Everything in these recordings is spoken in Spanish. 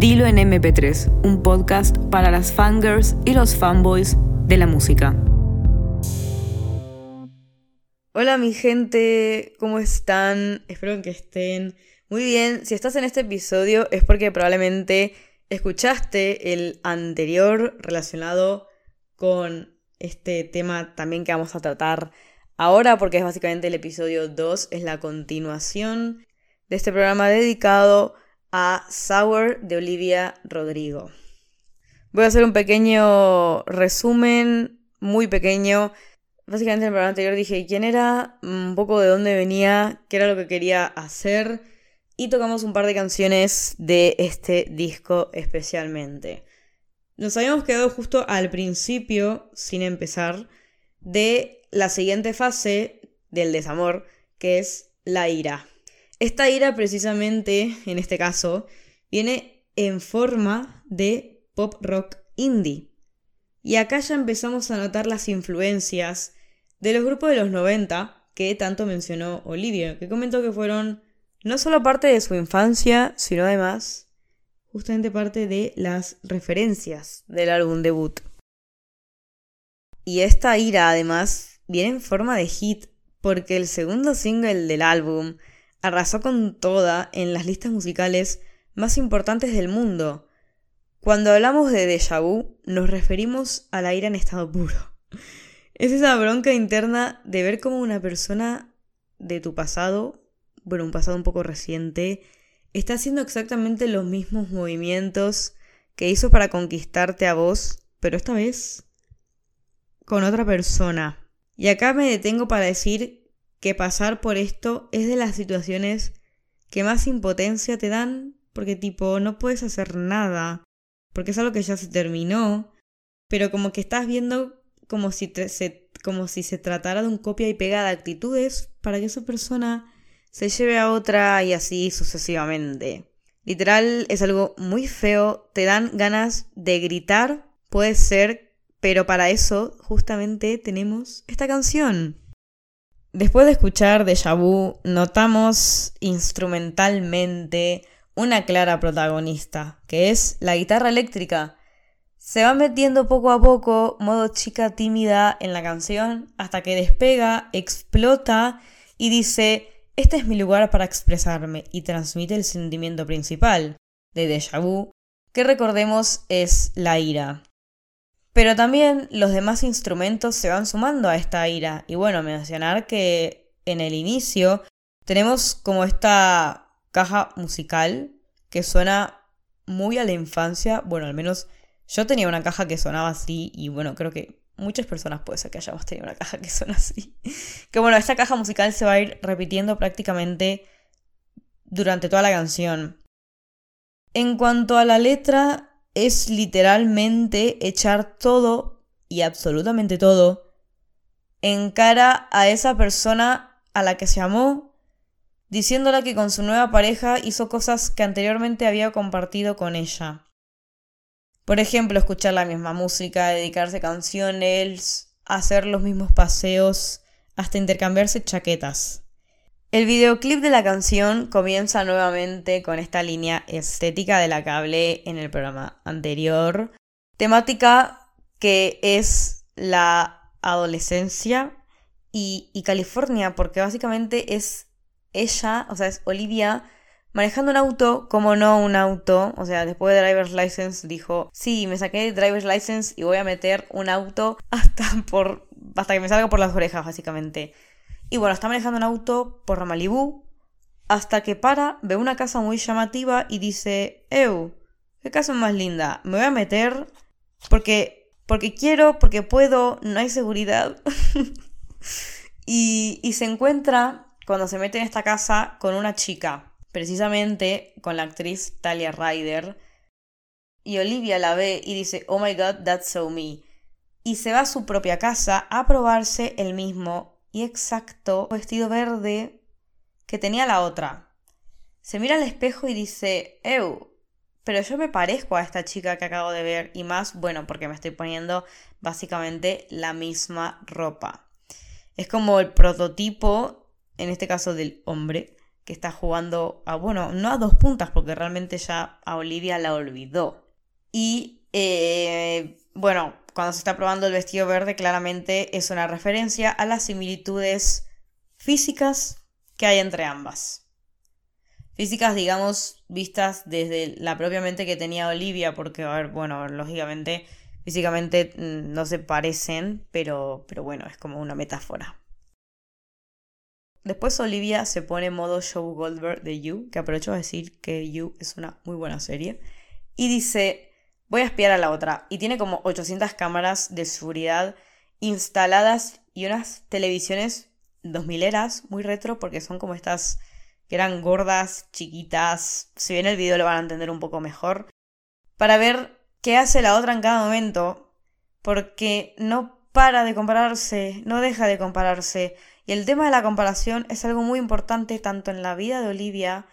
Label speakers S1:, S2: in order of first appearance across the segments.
S1: Dilo en MP3, un podcast para las fangirls y los fanboys de la música. Hola mi gente, ¿cómo están? Espero que estén muy bien. Si estás en este episodio es porque probablemente escuchaste el anterior relacionado con este tema también que vamos a tratar ahora porque es básicamente el episodio 2, es la continuación de este programa dedicado a Sour de Olivia Rodrigo. Voy a hacer un pequeño resumen, muy pequeño. Básicamente en el programa anterior dije quién era, un poco de dónde venía, qué era lo que quería hacer y tocamos un par de canciones de este disco especialmente. Nos habíamos quedado justo al principio, sin empezar, de la siguiente fase del desamor, que es la ira. Esta ira precisamente, en este caso, viene en forma de pop rock indie. Y acá ya empezamos a notar las influencias de los grupos de los 90 que tanto mencionó Olivia, que comentó que fueron no solo parte de su infancia, sino además justamente parte de las referencias del álbum debut. Y esta ira además viene en forma de hit, porque el segundo single del álbum, arrasó con toda en las listas musicales más importantes del mundo. Cuando hablamos de déjà vu, nos referimos a la ira en estado puro. Es esa bronca interna de ver cómo una persona de tu pasado, bueno, un pasado un poco reciente, está haciendo exactamente los mismos movimientos que hizo para conquistarte a vos, pero esta vez con otra persona. Y acá me detengo para decir que pasar por esto es de las situaciones que más impotencia te dan, porque tipo, no puedes hacer nada, porque es algo que ya se terminó, pero como que estás viendo como si, se, como si se tratara de un copia y pega de actitudes para que esa persona se lleve a otra y así sucesivamente. Literal es algo muy feo, te dan ganas de gritar, puede ser, pero para eso justamente tenemos esta canción. Después de escuchar Deja Vu, notamos instrumentalmente una clara protagonista, que es la guitarra eléctrica. Se va metiendo poco a poco, modo chica tímida, en la canción, hasta que despega, explota y dice, este es mi lugar para expresarme, y transmite el sentimiento principal de Deja Vu, que recordemos es la ira. Pero también los demás instrumentos se van sumando a esta ira. Y bueno, mencionar que en el inicio tenemos como esta caja musical que suena muy a la infancia. Bueno, al menos yo tenía una caja que sonaba así y bueno, creo que muchas personas puede ser que hayamos tenido una caja que suena así. Que bueno, esta caja musical se va a ir repitiendo prácticamente durante toda la canción. En cuanto a la letra, es literalmente echar todo y absolutamente todo en cara a esa persona a la que se amó, diciéndola que con su nueva pareja hizo cosas que anteriormente había compartido con ella. Por ejemplo, escuchar la misma música, dedicarse canciones, hacer los mismos paseos, hasta intercambiarse chaquetas. El videoclip de la canción comienza nuevamente con esta línea estética de la que hablé en el programa anterior, temática que es la adolescencia y, California, porque básicamente es ella, o sea, es Olivia manejando un auto, como no un auto, o sea, después de Driver's License dijo, sí, me saqué de Driver's License y voy a meter un auto hasta por hasta que me salga por las orejas, básicamente. Y bueno, está manejando un auto por Malibu hasta que para, ve una casa muy llamativa y dice, ¡Ew! ¿Qué casa más linda? Me voy a meter porque, porque quiero, porque puedo, no hay seguridad. y, y se encuentra cuando se mete en esta casa con una chica, precisamente con la actriz Talia Ryder. Y Olivia la ve y dice, oh my god, that's so me. Y se va a su propia casa a probarse el mismo y exacto vestido verde que tenía la otra. Se mira al espejo y dice, ¡Ew! Pero yo me parezco a esta chica que acabo de ver y más, bueno, porque me estoy poniendo básicamente la misma ropa. Es como el prototipo, en este caso del hombre, que está jugando a, bueno, no a dos puntas, porque realmente ya a Olivia la olvidó. Y, eh, bueno, cuando se está probando el vestido verde, claramente es una referencia a las similitudes físicas que hay entre ambas. Físicas, digamos, vistas desde la propia mente que tenía Olivia, porque, a ver, bueno, lógicamente, físicamente mm, no se parecen, pero, pero bueno, es como una metáfora. Después Olivia se pone en modo Show Goldberg de You, que aprovecho a decir que You es una muy buena serie. Y dice, voy a espiar a la otra. Y tiene como 800 cámaras de seguridad instaladas y unas televisiones 2000 eras, muy retro, porque son como estas que eran gordas, chiquitas. Si ven el video lo van a entender un poco mejor. Para ver qué hace la otra en cada momento, porque no para de compararse, no deja de compararse. Y el tema de la comparación es algo muy importante tanto en la vida de Olivia,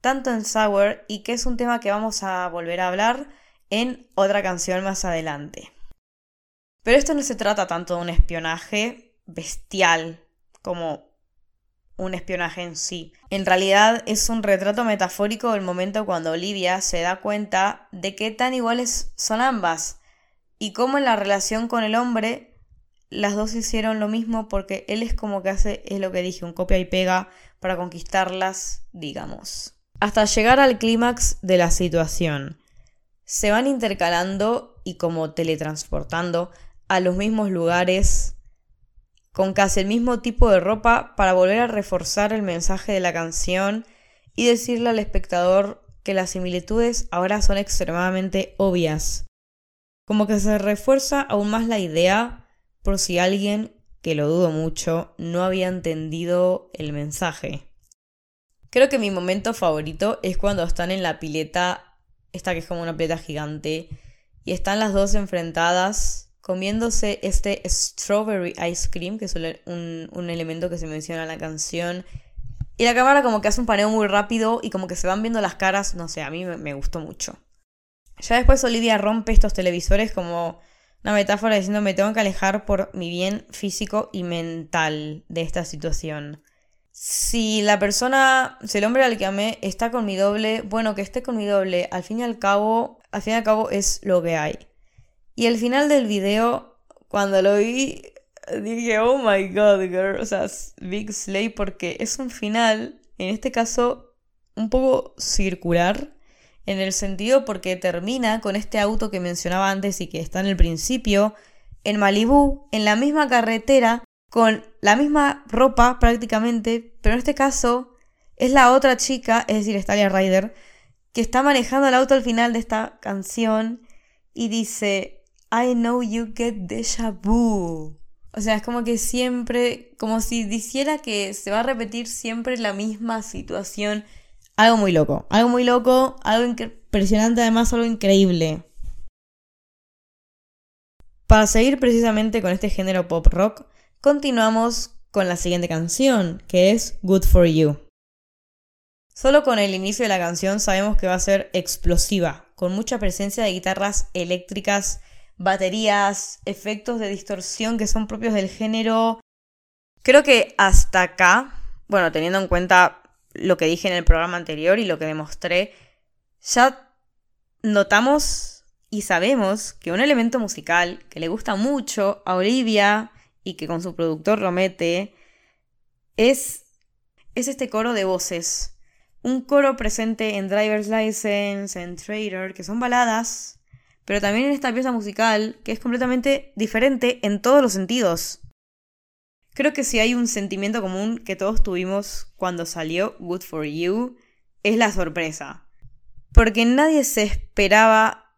S1: tanto en Sour, y que es un tema que vamos a volver a hablar en otra canción más adelante. Pero esto no se trata tanto de un espionaje bestial como un espionaje en sí. En realidad es un retrato metafórico del momento cuando Olivia se da cuenta de qué tan iguales son ambas y cómo en la relación con el hombre las dos hicieron lo mismo porque él es como que hace, es lo que dije, un copia y pega para conquistarlas, digamos. Hasta llegar al clímax de la situación. Se van intercalando y como teletransportando a los mismos lugares con casi el mismo tipo de ropa para volver a reforzar el mensaje de la canción y decirle al espectador que las similitudes ahora son extremadamente obvias. Como que se refuerza aún más la idea por si alguien, que lo dudo mucho, no había entendido el mensaje. Creo que mi momento favorito es cuando están en la pileta, esta que es como una pileta gigante, y están las dos enfrentadas comiéndose este strawberry ice cream, que es un, un elemento que se menciona en la canción. Y la cámara como que hace un paneo muy rápido y como que se van viendo las caras, no sé, a mí me gustó mucho. Ya después Olivia rompe estos televisores como una metáfora diciendo me tengo que alejar por mi bien físico y mental de esta situación. Si la persona, si el hombre al que amé está con mi doble, bueno, que esté con mi doble, al fin y al cabo, al fin y al cabo es lo que hay. Y el final del video, cuando lo vi, dije, oh my god, girl, o sea, Big Slay, porque es un final, en este caso, un poco circular en el sentido porque termina con este auto que mencionaba antes y que está en el principio, en Malibú, en la misma carretera, con la misma ropa prácticamente, pero en este caso es la otra chica, es decir, Stalia Ryder, que está manejando el auto al final de esta canción y dice, I know you get deja vu. O sea, es como que siempre, como si dijera que se va a repetir siempre la misma situación algo muy loco, algo muy loco, algo impresionante, además algo increíble. Para seguir precisamente con este género pop rock, continuamos con la siguiente canción, que es Good for You. Solo con el inicio de la canción sabemos que va a ser explosiva, con mucha presencia de guitarras eléctricas, baterías, efectos de distorsión que son propios del género. Creo que hasta acá, bueno, teniendo en cuenta lo que dije en el programa anterior y lo que demostré, ya notamos y sabemos que un elemento musical que le gusta mucho a Olivia y que con su productor lo mete es, es este coro de voces. Un coro presente en Driver's License, en Trader, que son baladas, pero también en esta pieza musical que es completamente diferente en todos los sentidos. Creo que si hay un sentimiento común que todos tuvimos cuando salió Good for You, es la sorpresa. Porque nadie se esperaba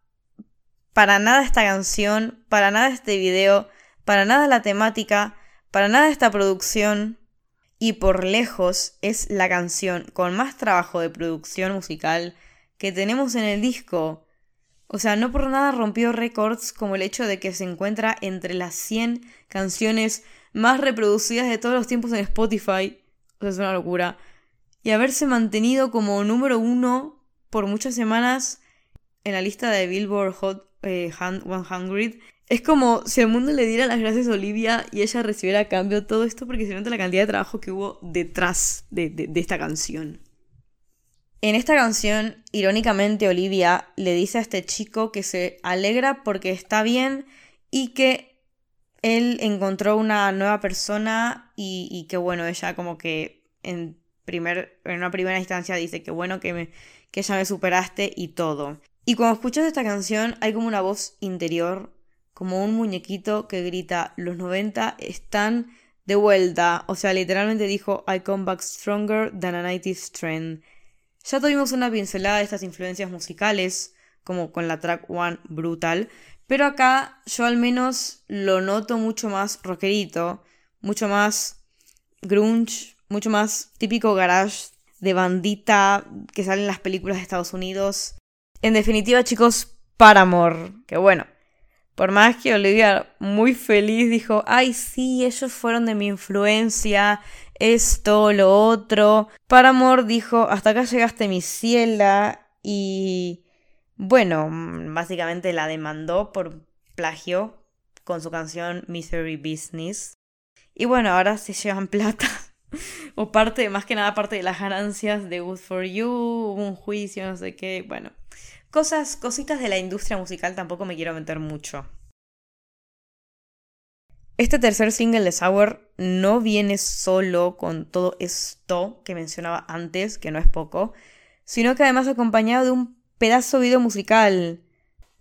S1: para nada esta canción, para nada este video, para nada la temática, para nada esta producción. Y por lejos es la canción con más trabajo de producción musical que tenemos en el disco. O sea, no por nada rompió récords como el hecho de que se encuentra entre las 100 canciones más reproducidas de todos los tiempos en Spotify. O sea, es una locura. Y haberse mantenido como número uno por muchas semanas en la lista de Billboard Hot 100 eh, Es como si el mundo le diera las gracias a Olivia y ella recibiera a cambio todo esto porque se nota la cantidad de trabajo que hubo detrás de, de esta canción. En esta canción, irónicamente, Olivia le dice a este chico que se alegra porque está bien y que él encontró una nueva persona y, que bueno, ella como que en, primer, en una primera instancia dice que bueno que, me, que ya me superaste y todo. Y cuando escuchas esta canción hay como una voz interior, como un muñequito que grita, los 90 están de vuelta. O sea, literalmente dijo, I come back stronger than a 90s trend. Ya tuvimos una pincelada de estas influencias musicales, como con la track One Brutal, pero acá yo al menos lo noto mucho más rockerito, mucho más grunge, mucho más típico garage de bandita que sale en las películas de Estados Unidos. En definitiva, chicos, Paramore, que bueno, por más que Olivia muy feliz dijo, ay sí, ellos fueron de mi influencia, esto, lo otro. Paramore dijo, hasta acá llegaste mi ciela y bueno, básicamente la demandó por plagio con su canción Misery Business. Y bueno, ahora se llevan plata. o parte, más que nada parte de las ganancias de Good for You, un juicio, no sé qué, bueno. Cosas, cositas de la industria musical tampoco me quiero meter mucho. Este tercer single de Sour no viene solo con todo esto que mencionaba antes, que no es poco, sino que además acompañado de un pedazo video musical,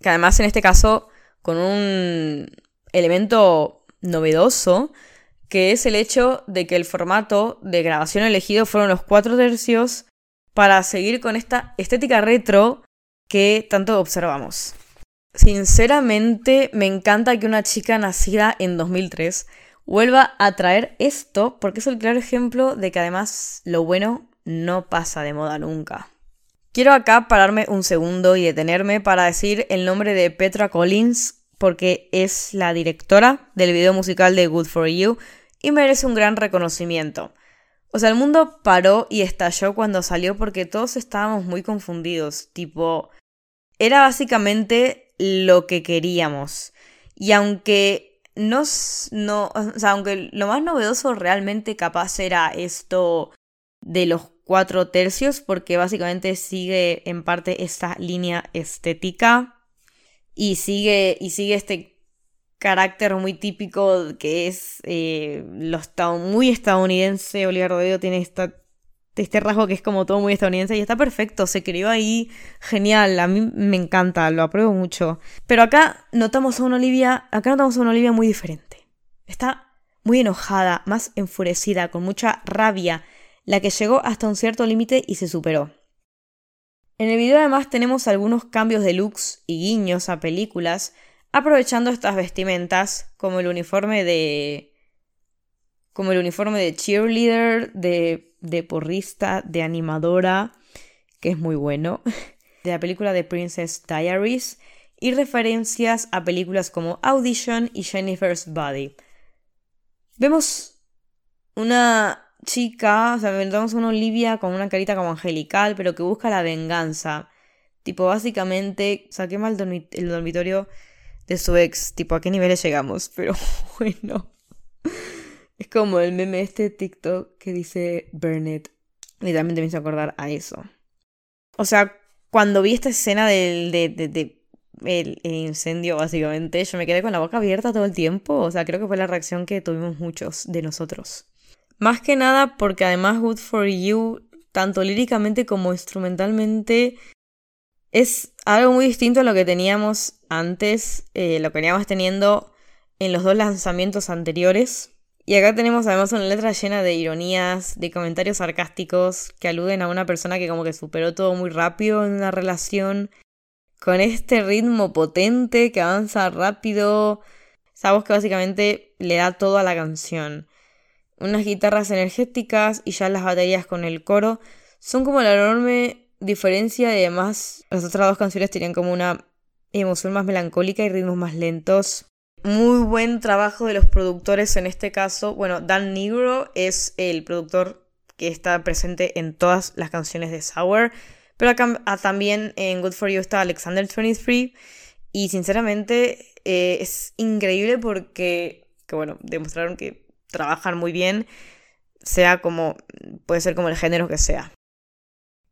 S1: que además en este caso con un elemento novedoso, que es el hecho de que el formato de grabación elegido fueron los cuatro tercios para seguir con esta estética retro que tanto observamos. Sinceramente, me encanta que una chica nacida en 2003 vuelva a traer esto porque es el claro ejemplo de que además lo bueno no pasa de moda nunca. Quiero acá pararme un segundo y detenerme para decir el nombre de Petra Collins porque es la directora del video musical de Good for You y merece un gran reconocimiento. O sea, el mundo paró y estalló cuando salió porque todos estábamos muy confundidos, tipo, era básicamente lo que queríamos. Y aunque no, o sea, aunque lo más novedoso realmente capaz era esto de los cuatro tercios, porque básicamente sigue en parte esta línea estética y sigue, y sigue este carácter muy típico que es eh, lo muy estadounidense. Oliver Rodrigo tiene esta este rasgo que es como todo muy estadounidense y está perfecto, se crió ahí, genial, a mí me encanta, lo apruebo mucho. Pero acá notamos a una Olivia, acá notamos a una Olivia muy diferente. Está muy enojada, más enfurecida, con mucha rabia, la que llegó hasta un cierto límite y se superó. En el video además tenemos algunos cambios de looks y guiños a películas, aprovechando estas vestimentas, como el uniforme de como el uniforme de cheerleader, de, de porrista, de animadora, que es muy bueno, de la película de Princess Diaries, y referencias a películas como Audition y Jennifer's Body. Vemos una chica, o sea, vemos una Olivia con una carita como angelical, pero que busca la venganza. Tipo, básicamente, saqué mal el dormitorio de su ex. Tipo, ¿a qué niveles llegamos? Pero bueno. Es como el meme este TikTok que dice Burnett. Literalmente me hizo acordar a eso. O sea, cuando vi esta escena del de, el, incendio, básicamente, yo me quedé con la boca abierta todo el tiempo. O sea, creo que fue la reacción que tuvimos muchos de nosotros. Más que nada porque además Good for You, tanto líricamente como instrumentalmente, es algo muy distinto a lo que teníamos antes, eh, lo que veníamos teniendo en los dos lanzamientos anteriores. Y acá tenemos además una letra llena de ironías, de comentarios sarcásticos que aluden a una persona que como que superó todo muy rápido en una relación, con este ritmo potente que avanza rápido, esa voz que básicamente le da todo a la canción. Unas guitarras energéticas y ya las baterías con el coro son como la enorme diferencia y además las otras dos canciones tenían como una emoción más melancólica y ritmos más lentos. Muy buen trabajo de los productores en este caso. Bueno, Dan Negro es el productor que está presente en todas las canciones de Sour. Pero ah, también en Good For You está Alexander 23. Y sinceramente, eh, es increíble porque, que bueno, demostraron que trabajan muy bien, sea como, puede ser como el género que sea.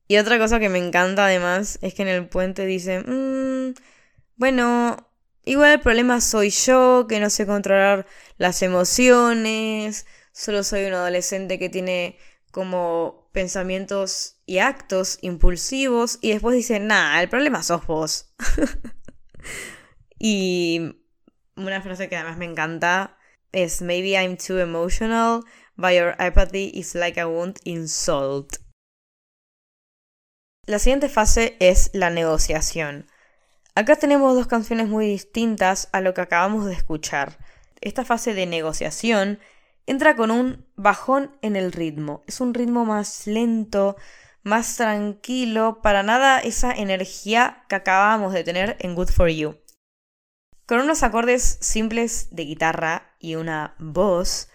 S1: Y otra cosa que me encanta además es que en el puente dice, mmm, bueno, igual el problema soy yo, que no sé controlar las emociones, solo soy un adolescente que tiene como pensamientos y actos impulsivos y después dice, nah, el problema sos vos. y una frase que además me encanta es, maybe I'm too emotional, but your apathy is like a wound insult. La siguiente fase es la negociación. Acá tenemos dos canciones muy distintas a lo que acabamos de escuchar. Esta fase de negociación entra con un bajón en el ritmo. Es un ritmo más lento, más tranquilo, para nada esa energía que acabamos de tener en Good For You. Con unos acordes simples de guitarra y una voz,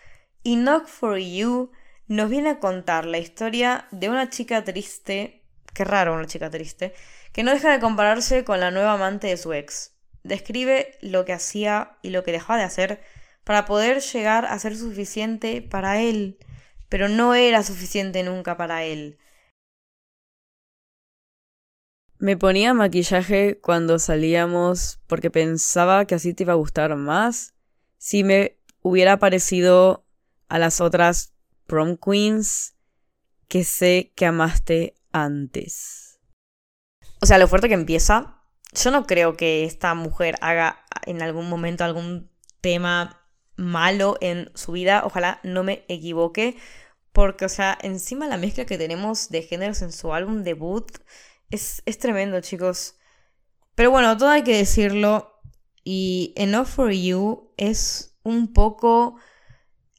S1: y Knock For You nos viene a contar la historia de una chica triste qué raro una chica triste, que no deja de compararse con la nueva amante de su ex. Describe lo que hacía y lo que dejaba de hacer para poder llegar a ser suficiente para él, pero no era suficiente nunca para él. Me ponía maquillaje cuando salíamos porque pensaba que así te iba a gustar más si me hubiera parecido a las otras prom queens que sé que amaste antes. O sea, lo fuerte que empieza. Yo no creo que esta mujer haga en algún momento algún tema malo en su vida. Ojalá no me equivoque. Porque, o sea, encima la mezcla que tenemos de géneros en su álbum debut es, es tremendo, chicos. Pero bueno, todo hay que decirlo. Y Enough for You es un poco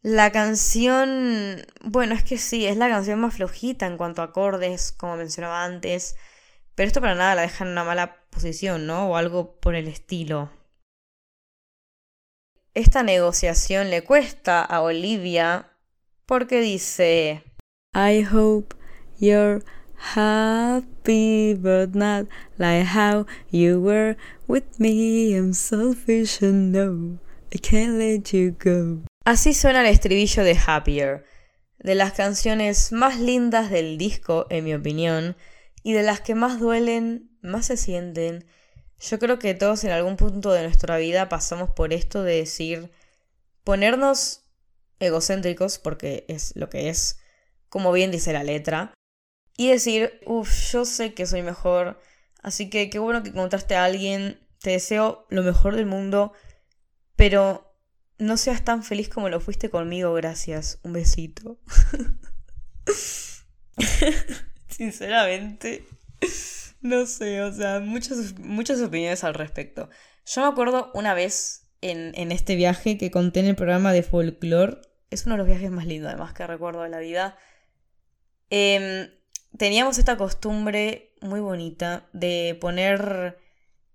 S1: la canción, bueno, es que sí, es la canción más flojita en cuanto a acordes, como mencionaba antes, pero esto para nada la deja en una mala posición, ¿no? O algo por el estilo. Esta negociación le cuesta a Olivia porque dice, I hope you're happy, but not like how you were with me. I'm selfish and no, Así suena el estribillo de Happier, de las canciones más lindas del disco, en mi opinión, y de las que más duelen, más se sienten. Yo creo que todos en algún punto de nuestra vida pasamos por esto de decir, ponernos egocéntricos, porque es lo que es, como bien dice la letra, y decir, uff, yo sé que soy mejor, así que qué bueno que encontraste a alguien, te deseo lo mejor del mundo, pero no seas tan feliz como lo fuiste conmigo, gracias. Un besito. Sinceramente, no sé, o sea, muchas, muchas opiniones al respecto. Yo me acuerdo una vez en, en este viaje que conté en el programa de folklore. Es uno de los viajes más lindos, además, que recuerdo de la vida. Em, teníamos esta costumbre muy bonita de poner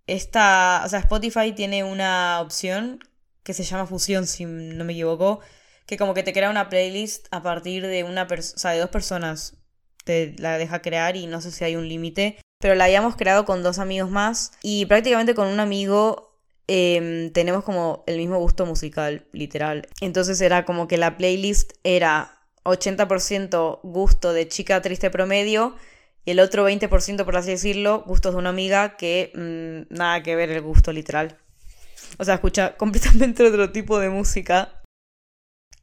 S1: esta. O sea, Spotify tiene una opción que se llama Fusión, si no me equivoco, que como que te crea una playlist a partir de una persona, o sea, de dos personas. Te la deja crear y no sé si hay un límite. Pero la habíamos creado con dos amigos más y prácticamente con un amigo em, tenemos como el mismo gusto musical, literal. Entonces era como que la playlist era 80% gusto de chica triste promedio y el otro 20%, por así decirlo, gustos de una amiga que mm, nada que ver el gusto literal. O sea, escucha completamente otro tipo de música.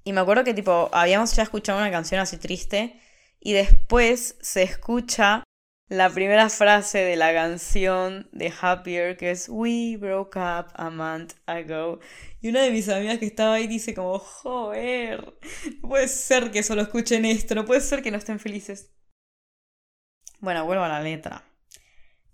S1: Y me acuerdo que tipo, habíamos ya escuchado una canción así triste y después se escucha la primera frase de la canción de Happier que es We broke up a month ago. Y una de mis amigas que estaba ahí dice como, joder, no puede ser que solo escuchen esto, no puede ser que no estén felices. Bueno, vuelvo a la letra.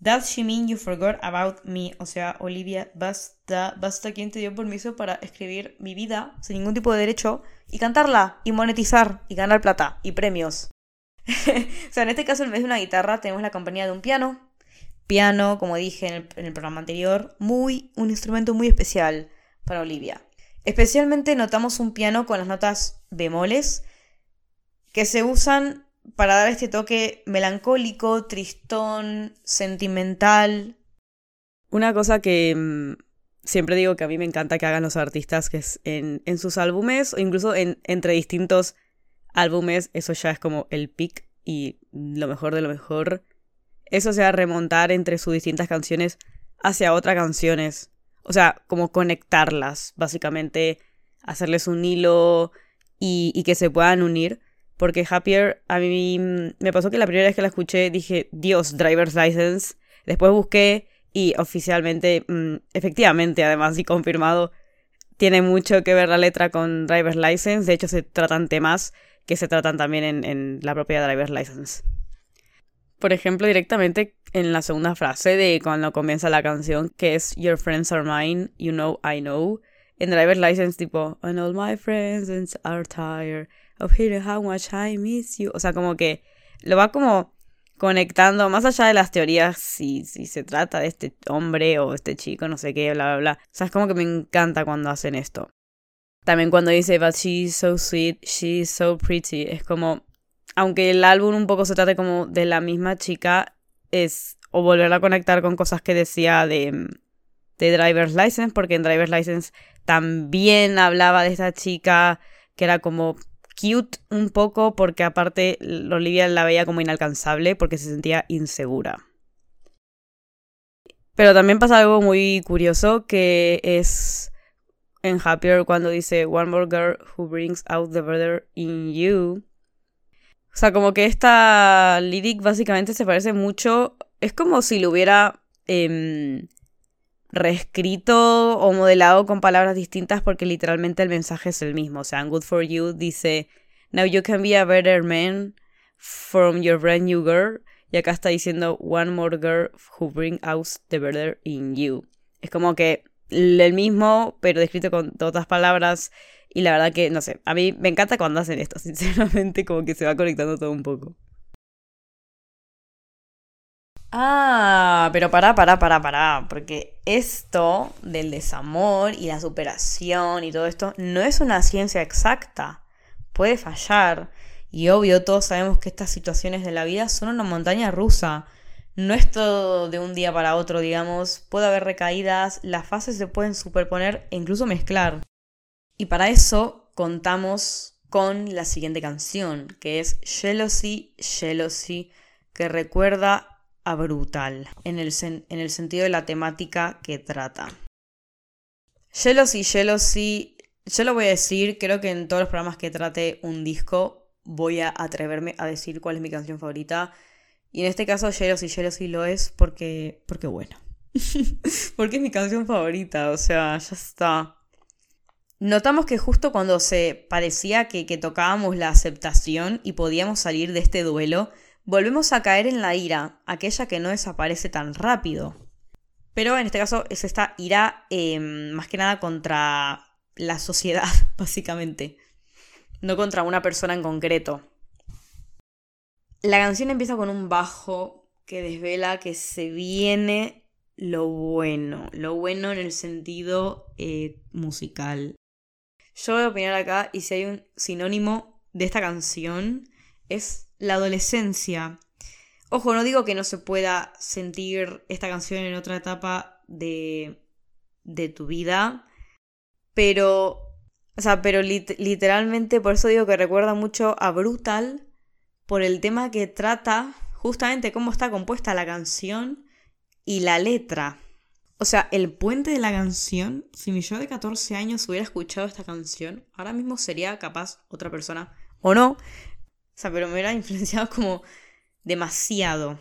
S1: Does she mean you forgot about me? O sea, Olivia, basta, basta quien te dio permiso para escribir mi vida sin ningún tipo de derecho y cantarla y monetizar y ganar plata y premios. o sea, en este caso en vez de una guitarra tenemos la compañía de un piano. Piano, como dije en el, en el programa anterior, muy, un instrumento muy especial para Olivia. Especialmente notamos un piano con las notas bemoles que se usan para dar este toque melancólico, tristón, sentimental. Una cosa que mm, siempre digo que a mí me encanta que hagan los artistas que es en, en sus álbumes o incluso en, entre distintos álbumes, eso ya es como el pick y lo mejor de lo mejor. Eso sea remontar entre sus distintas canciones hacia otras canciones. O sea, como conectarlas, básicamente hacerles un hilo y, y que se puedan unir. Porque Happier, a mí me pasó que la primera vez que la escuché dije, Dios, Driver's License. Después busqué y oficialmente, mm, efectivamente, además y confirmado, tiene mucho que ver la letra con Driver's License. De hecho, se tratan temas que se tratan también en, en la propia Driver's License. Por ejemplo, directamente en la segunda frase de cuando comienza la canción, que es Your friends are mine, you know I know. En Driver's License, tipo, And all my friends are tired of hearing how much I miss you. O sea, como que lo va como conectando, más allá de las teorías, si, si se trata de este hombre o este chico, no sé qué, bla, bla, bla. O sea, es como que me encanta cuando hacen esto. También cuando dice, but she's so sweet, she's so pretty, es como, aunque el álbum un poco se trate como de la misma chica, es o volver a conectar con cosas que decía de, de Driver's License, porque en Driver's License también hablaba de esta chica que era como cute un poco porque aparte Olivia la veía como inalcanzable porque se sentía insegura. Pero también pasa algo muy curioso que es en Happier cuando dice One more girl who brings out the brother in you. O sea, como que esta lyric básicamente se parece mucho. Es como si lo hubiera em, reescrito o modelado con palabras distintas porque literalmente el mensaje es el mismo. O sea, Good for You dice, Now you can be a better man from your brand new girl. Y acá está diciendo, One more girl who bring out the better in you. Es como que el mismo, pero descrito con otras palabras. Y la verdad que, no sé, a mí me encanta cuando hacen esto, sinceramente, como que se va conectando todo un poco. Ah, pero pará, pará, pará, pará, porque esto del desamor y la superación y todo esto no es una ciencia exacta, puede fallar. Y obvio, todos sabemos que estas situaciones de la vida son una montaña rusa. No es todo de un día para otro, digamos, puede haber recaídas, las fases se pueden superponer e incluso mezclar. Y para eso contamos con la siguiente canción, que es Jealousy, Jealousy, que recuerda brutal en el, en el sentido de la temática que trata. Jealousy, Jealousy, yo lo voy a decir, creo que en todos los programas que trate un disco voy a atreverme a decir cuál es mi canción favorita. Y en este caso Jealousy, Jealousy lo es porque, porque bueno. porque es mi canción favorita, o sea, ya está. Notamos que justo cuando se parecía que tocábamos la aceptación y podíamos salir de este duelo, volvemos a caer en la ira, aquella que no desaparece tan rápido. Pero en este caso es esta ira em, más que nada contra la sociedad, básicamente. No contra una persona en concreto. La canción empieza con un bajo que desvela que se viene lo bueno, lo bueno en el sentido eh, musical. Yo voy a opinar acá y si hay un sinónimo de esta canción es la adolescencia. Ojo, no digo que no se pueda sentir esta canción en otra etapa de, de tu vida, pero, o sea, pero literalmente por eso digo que recuerda mucho a Brutal, por el tema que trata justamente cómo está compuesta la canción y la letra. O sea, el puente de la canción, si mi yo de 14 años hubiera escuchado esta canción, ahora mismo sería capaz otra persona, o no, sea, pero me hubiera influenciado como demasiado.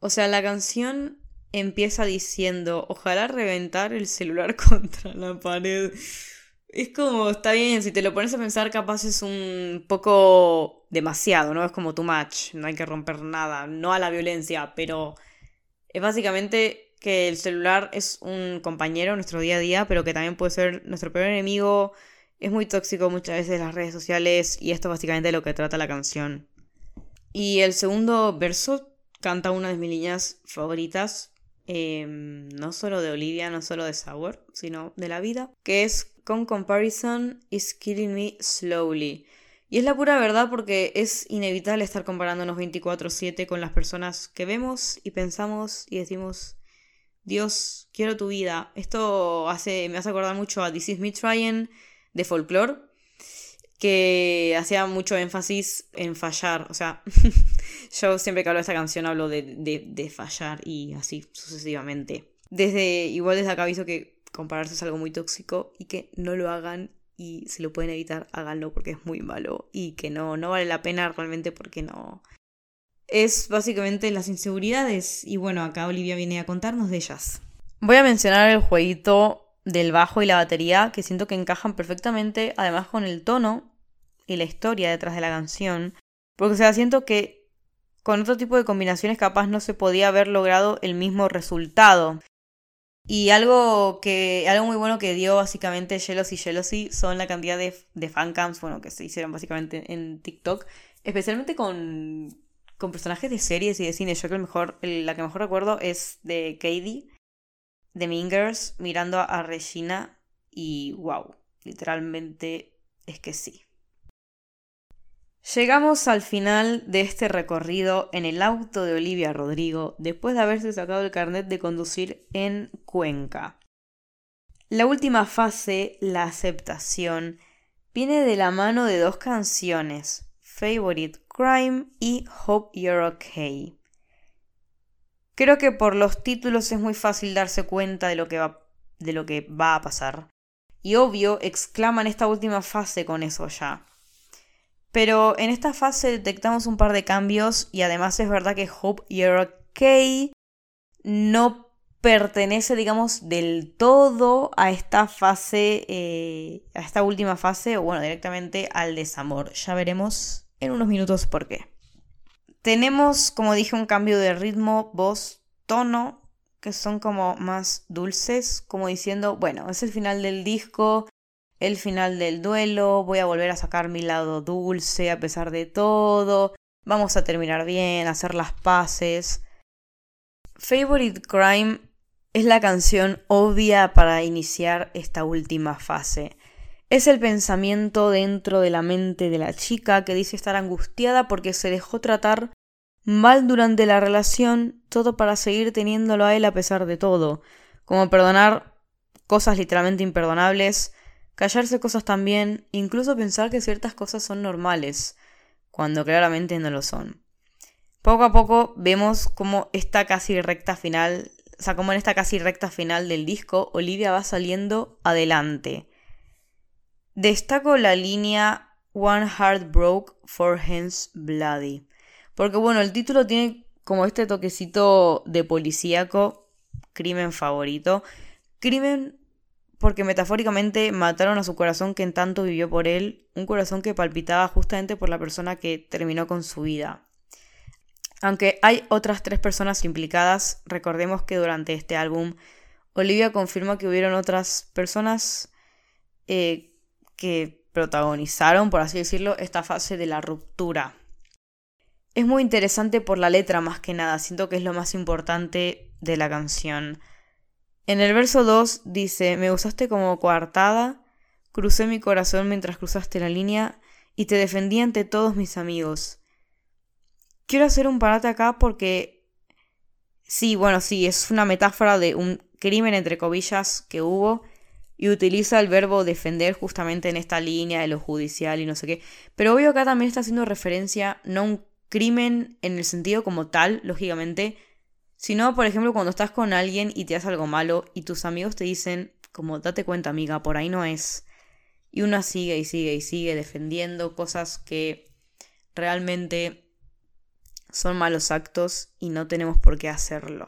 S1: O sea, la canción empieza diciendo, ojalá reventar el celular contra la pared. Es como, está bien, si te lo pones a pensar, capaz es un poco demasiado, ¿no? Es como too much, no hay que romper nada, no a la violencia, pero es básicamente que el celular es un compañero en nuestro día a día, pero que también puede ser nuestro peor enemigo, es muy tóxico muchas veces las redes sociales y esto básicamente es lo que trata la canción. Y el segundo verso canta una de mis líneas favoritas, em, no solo de Olivia, no solo de Sour, sino de la vida, que es Con comparison is killing me slowly. Y es la pura verdad porque es inevitable estar comparándonos 24/7 con las personas que vemos y pensamos y decimos, Dios, quiero tu vida. Esto hace, me hace acordar mucho a This Is Me Trying de Folklore, que hacía mucho énfasis en fallar. O sea, yo siempre que hablo de esta canción hablo de, de, fallar y así sucesivamente. Desde, igual desde acá aviso que compararse es algo muy tóxico y que no lo hagan y si lo pueden evitar, háganlo porque es muy malo y que no, no vale la pena realmente porque no, es básicamente las inseguridades. Y bueno, acá Olivia viene a contarnos de ellas. Voy a mencionar el jueguito del bajo y la batería, que siento que encajan perfectamente, además con el tono y la historia detrás de la canción. Porque, o sea, siento que con otro tipo de combinaciones capaz no se podía haber logrado el mismo resultado. Y algo que algo muy bueno que dio básicamente Jealousy Jealousy son la cantidad de, de fancams, bueno, que se hicieron básicamente en TikTok, especialmente con con personajes de series y de cine. Yo creo que mejor, la que mejor recuerdo es de Katie, de Mingers, mirando a Regina y wow, literalmente es que sí. Llegamos al final de este recorrido en el auto de Olivia Rodrigo después de haberse sacado el carnet de conducir en Cuenca. La última fase, la aceptación, viene de la mano de dos canciones, Favorite Crime y Hope You're Okay. Creo que por los títulos es muy fácil darse cuenta de lo que va, de lo que va a pasar. Y obvio, exclaman esta última fase con eso ya. Pero en esta fase detectamos un par de cambios y además es verdad que Hope You're Okay no pertenece, digamos, del todo a esta fase, eh, a esta última fase, o bueno, directamente al desamor. Ya veremos en unos minutos por qué. Tenemos, como dije, un cambio de ritmo, voz, tono, que son como más dulces, como diciendo, bueno, es el final del disco, el final del duelo, voy a volver a sacar mi lado dulce a pesar de todo, vamos a terminar bien, hacer las paces. Favorite Crime es la canción obvia para iniciar esta última fase. Es el pensamiento dentro de la mente de la chica que dice estar angustiada porque se dejó tratar mal durante la relación, todo para seguir teniéndolo a él a pesar de todo, como perdonar cosas literalmente imperdonables, callarse cosas también, incluso pensar que ciertas cosas son normales, cuando claramente no lo son. Poco a poco vemos cómo esta casi recta final, o sea, como en esta casi recta final del disco, Olivia va saliendo adelante Destaco la línea One Heart Broke, Four Hands Bloody. Porque bueno, el título tiene como este toquecito de policíaco, crimen favorito. Crimen porque metafóricamente mataron a su corazón que en tanto vivió por él, un corazón que palpitaba justamente por la persona que terminó con su vida. Aunque hay otras tres personas implicadas, recordemos que durante este álbum Olivia confirmó que hubieron otras personas eh, que protagonizaron, por así decirlo, esta fase de la ruptura. Es muy interesante por la letra más que nada, siento que es lo más importante de la canción. En el verso 2 dice, me usaste como coartada, crucé mi corazón mientras cruzaste la línea y te defendí ante todos mis amigos. Quiero hacer un parate acá porque... Sí, bueno, sí, es una metáfora de un crimen entre comillas que hubo y utiliza el verbo defender justamente en esta línea de lo judicial y no sé qué. Pero obvio acá también está haciendo referencia no a un crimen en el sentido como tal, lógicamente, sino por ejemplo cuando estás con alguien y te hace algo malo y tus amigos te dicen como date cuenta amiga, por ahí no es. Y una sigue y sigue y sigue defendiendo cosas que realmente son malos actos y no tenemos por qué hacerlo.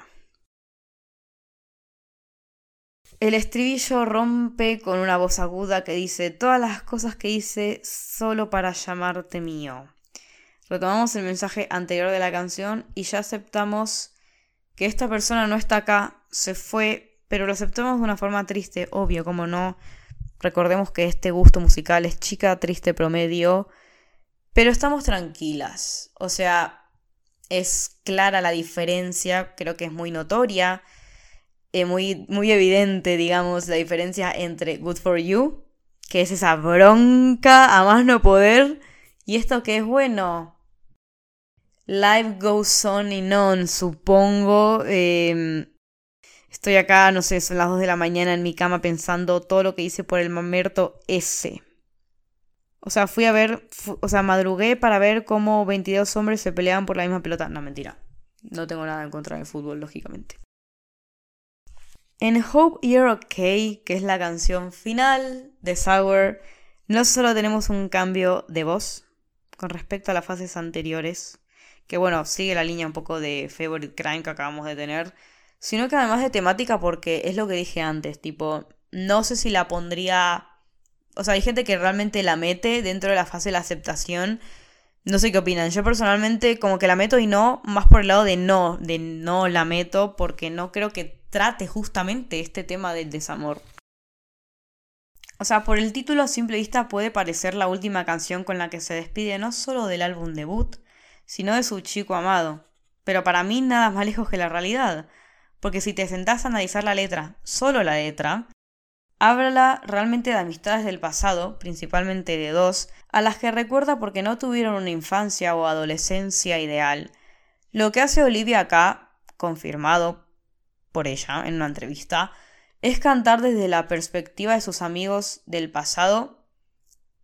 S1: El estribillo rompe con una voz aguda que dice todas las cosas que hice solo para llamarte mío. Retomamos el mensaje anterior de la canción y ya aceptamos que esta persona no está acá, se fue, pero lo aceptamos de una forma triste, obvio, como no. Recordemos que este gusto musical es chica, triste, promedio, pero estamos tranquilas. O sea, es clara la diferencia, creo que es muy notoria eh, muy, muy evidente, digamos, la diferencia entre Good for You, que es esa bronca a más no poder, y esto que es bueno. Life goes on y on, supongo. Em, Estoy acá, no sé, son las 2 de la mañana en mi cama pensando todo lo que hice por el mamerto ese. O sea, fui a ver, o sea, madrugué para ver cómo 22 hombres se peleaban por la misma pelota. No, mentira. No tengo nada en contra del fútbol, lógicamente. En Hope You're Okay, que es la canción final de Sour, no solo tenemos un cambio de voz con respecto a las fases anteriores, que bueno, sigue la línea un poco de Favorite Crime que acabamos de tener, sino que además de temática porque es lo que dije antes, tipo, no sé si la pondría, o sea, hay gente que realmente la mete dentro de la fase de la aceptación, no sé qué opinan, yo personalmente como que la meto y no, más por el lado de no, de no la meto porque no creo que trate justamente este tema del desamor. O sea, por el título a simple vista puede parecer la última canción con la que se despide no solo del álbum debut, sino de su chico amado. Pero para mí nada más lejos que la realidad, porque si te sentás a analizar la letra, solo la letra, háblala realmente de amistades del pasado, principalmente de dos, a las que recuerda porque no tuvieron una infancia o adolescencia ideal. Lo que hace Olivia acá, confirmado por ella en una entrevista, es cantar desde la perspectiva de sus amigos del pasado,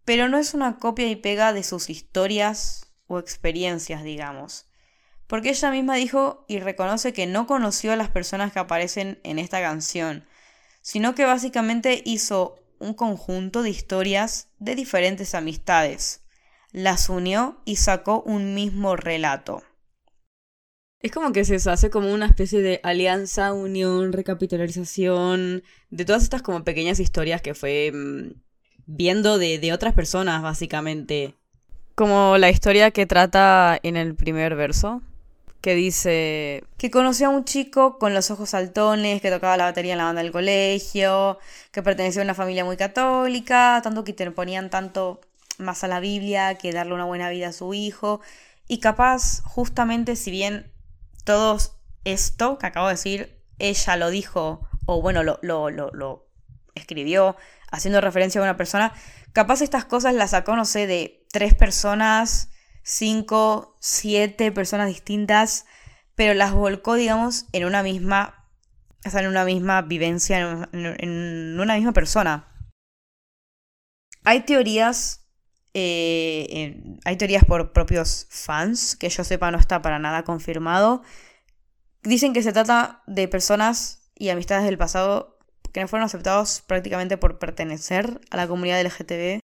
S1: pero no es una copia y pega de sus historias o experiencias, digamos. Porque ella misma dijo y reconoce que no conoció a las personas que aparecen en esta canción, sino que básicamente hizo un conjunto de historias de diferentes amistades, las unió y sacó un mismo relato. Es como que se hace como una especie de alianza, unión, recapitalización de todas estas como pequeñas historias que fue mm, viendo de, de otras personas, básicamente. Como la historia que trata en el primer verso, que dice que conoció a un chico con los ojos saltones, que tocaba la batería en la banda del colegio, que pertenecía a una familia muy católica, tanto que te ponían tanto más a la Biblia que darle una buena vida a su hijo. Y capaz, justamente, si bien todo esto que acabo de decir, ella lo dijo, o bueno, lo, lo, lo, escribió haciendo referencia a una persona, capaz estas cosas las sacó, no sé, de tres personas, cinco, siete personas distintas, pero las volcó, digamos, en una misma, o sea, en una misma vivencia, en, una misma persona. Hay teorías, eh, hay teorías por propios fans, que yo sepa no está para nada confirmado, Dicen que se trata de personas y amistades del pasado que no fueron aceptados prácticamente por pertenecer a la comunidad LGTB.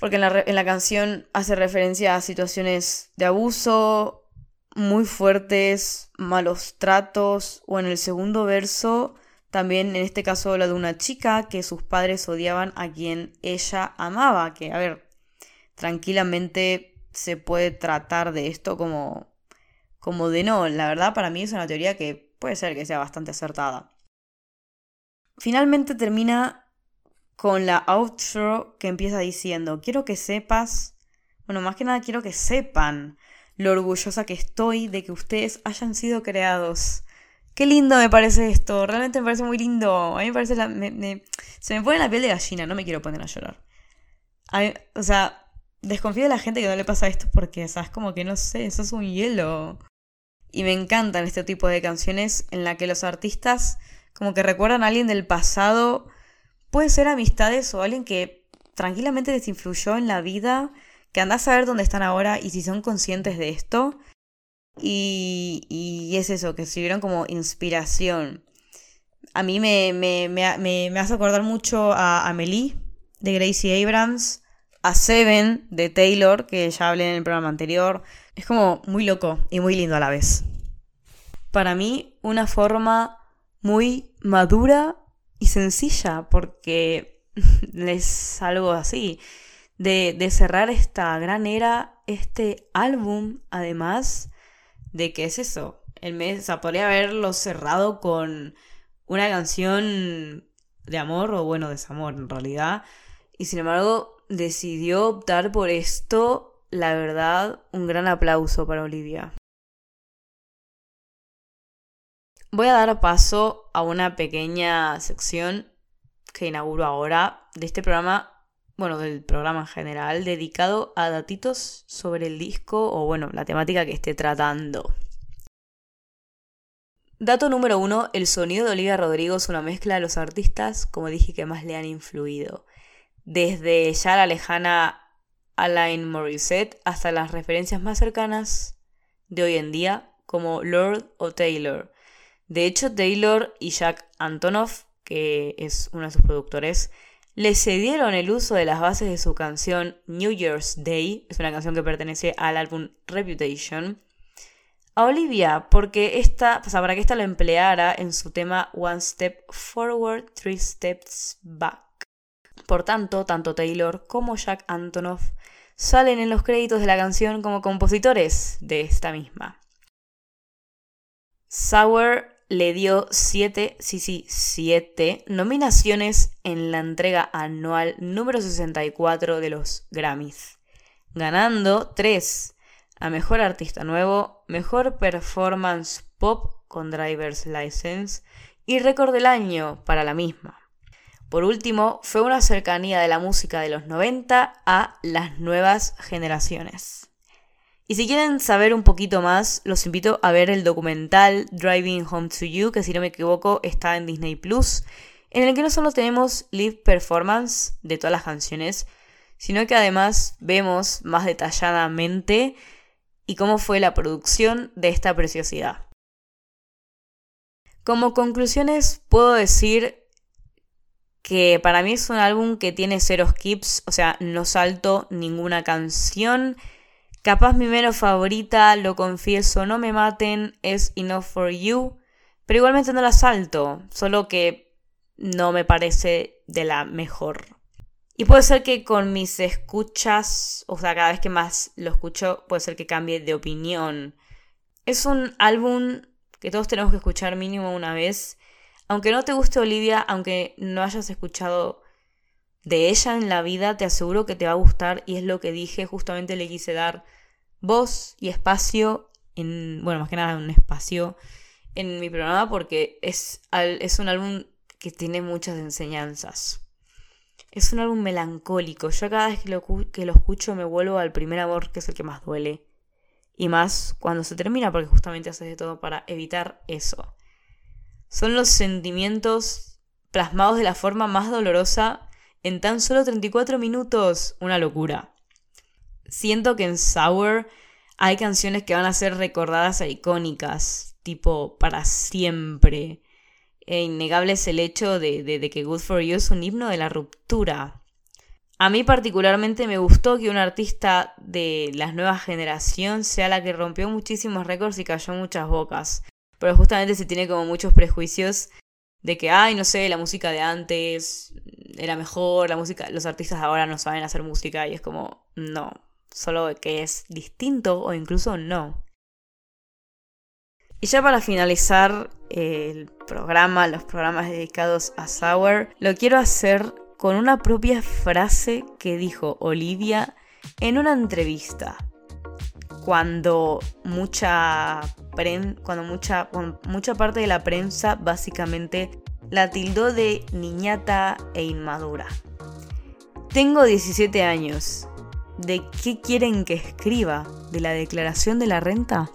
S1: Porque en la, en la canción hace referencia a situaciones de abuso muy fuertes, malos tratos, o en el segundo verso también en este caso habla de una chica que sus padres odiaban a quien ella amaba, que a ver, tranquilamente se puede tratar de esto como como de no. La verdad para mí es una teoría que puede ser que sea bastante acertada. Finalmente termina con la outro que empieza diciendo, quiero que sepas, bueno, más que nada quiero que sepan lo orgullosa que estoy de que ustedes hayan sido creados. Qué lindo me parece esto, realmente me parece muy lindo. A mí me parece, se me pone la piel de gallina, no me quiero poner a llorar. o sea, desconfío de la gente que no le pasa esto porque, o sea, es como que no sé, eso es un hielo. Y me encantan este tipo de canciones en la que los artistas como que recuerdan a alguien del pasado. Puede ser amistades o alguien que tranquilamente les influyó en la vida, que andás a ver dónde están ahora y si son conscientes de esto. Y, y es eso, que sirvieron como inspiración. A mí me, me, me, me hace acordar mucho a Amelie de Gracie Abrams, a Seven de Taylor, que ya hablé en el programa anterior. Es como muy loco y muy lindo a la vez. Para mí, una forma muy madura y sencilla, porque es algo así, de, cerrar esta gran era, este álbum, además de que es eso. El mes, o sea, podría haberlo cerrado con una canción de amor o bueno, desamor en realidad. Y sin embargo, decidió optar por esto la verdad, un gran aplauso para Olivia. Voy a dar paso a una pequeña sección que inauguro ahora de este programa, bueno, del programa en general, dedicado a datitos sobre el disco o, bueno, la temática que esté tratando. Dato número uno, el sonido de Olivia Rodrigo es una mezcla de los artistas, como dije, que más le han influido. Desde ya la lejana Alain Morissette hasta las referencias más cercanas de hoy en día, como Lord o Taylor. De hecho, Taylor y Jack Antonoff, que es uno de sus productores, le cedieron el uso de las bases de su canción New Year's Day, es una canción que pertenece al álbum Reputation, a Olivia, porque esta, para que esta lo empleara en su tema One Step Forward, Three Steps Back. Por tanto, tanto Taylor como Jack Antonoff salen en los créditos de la canción como compositores de esta misma. Sour le dio 7, sí, sí, 7 nominaciones en la entrega anual número 64 de los Grammys, ganando 3 a Mejor Artista Nuevo, Mejor Performance Pop con Driver's License y Récord del Año para la misma. Por último, fue una cercanía de la música de los 90 a las nuevas generaciones. Y si quieren saber un poquito más, los invito a ver el documental Driving Home to You, que si no me equivoco está en Disney Plus, en el que no solo tenemos live performance de todas las canciones, sino que además vemos más detalladamente y cómo fue la producción de esta preciosidad. Como conclusiones puedo decir que para mí es un álbum que tiene cero skips, o sea, no salto ninguna canción, Capaz mi menos favorita, lo confieso, no me maten, es Enough for You, pero igualmente no la salto, solo que no me parece de la mejor. Y puede ser que con mis escuchas, o sea, cada vez que más lo escucho, puede ser que cambie de opinión. Es un álbum que todos tenemos que escuchar mínimo una vez. Aunque no te guste Olivia, aunque no hayas escuchado de ella en la vida, te aseguro que te va a gustar y es lo que dije, justamente le quise dar voz y espacio en, bueno, más que nada un espacio en mi programa porque es, es un álbum que tiene muchas enseñanzas. Es un álbum melancólico. Yo cada vez que lo, que lo escucho me vuelvo al primer amor, que es el que más duele. Y más cuando se termina, porque justamente haces de todo para evitar eso. Son los sentimientos plasmados de la forma más dolorosa en tan solo 34 minutos. Una locura siento que en Sour hay canciones que van a ser recordadas e icónicas, tipo para siempre. E innegable es el hecho de, que Good for You es un himno de la ruptura. A mí particularmente me gustó que un artista de la nueva generación sea la que rompió muchísimos récords y cayó muchas bocas. Pero justamente se tiene como muchos prejuicios de que, ay, no sé, la música de antes era mejor, la música, los artistas ahora no saben hacer música y es como, no, solo que es distinto o incluso no. Y ya para finalizar el programa, los programas dedicados a Sour, lo quiero hacer con una propia frase que dijo Olivia en una entrevista. Cuando mucha, cuando mucha, mucha parte de la prensa básicamente la tildó de niñata e inmadura. Tengo 17 años ¿De qué quieren que escriba? ¿De la declaración de la renta?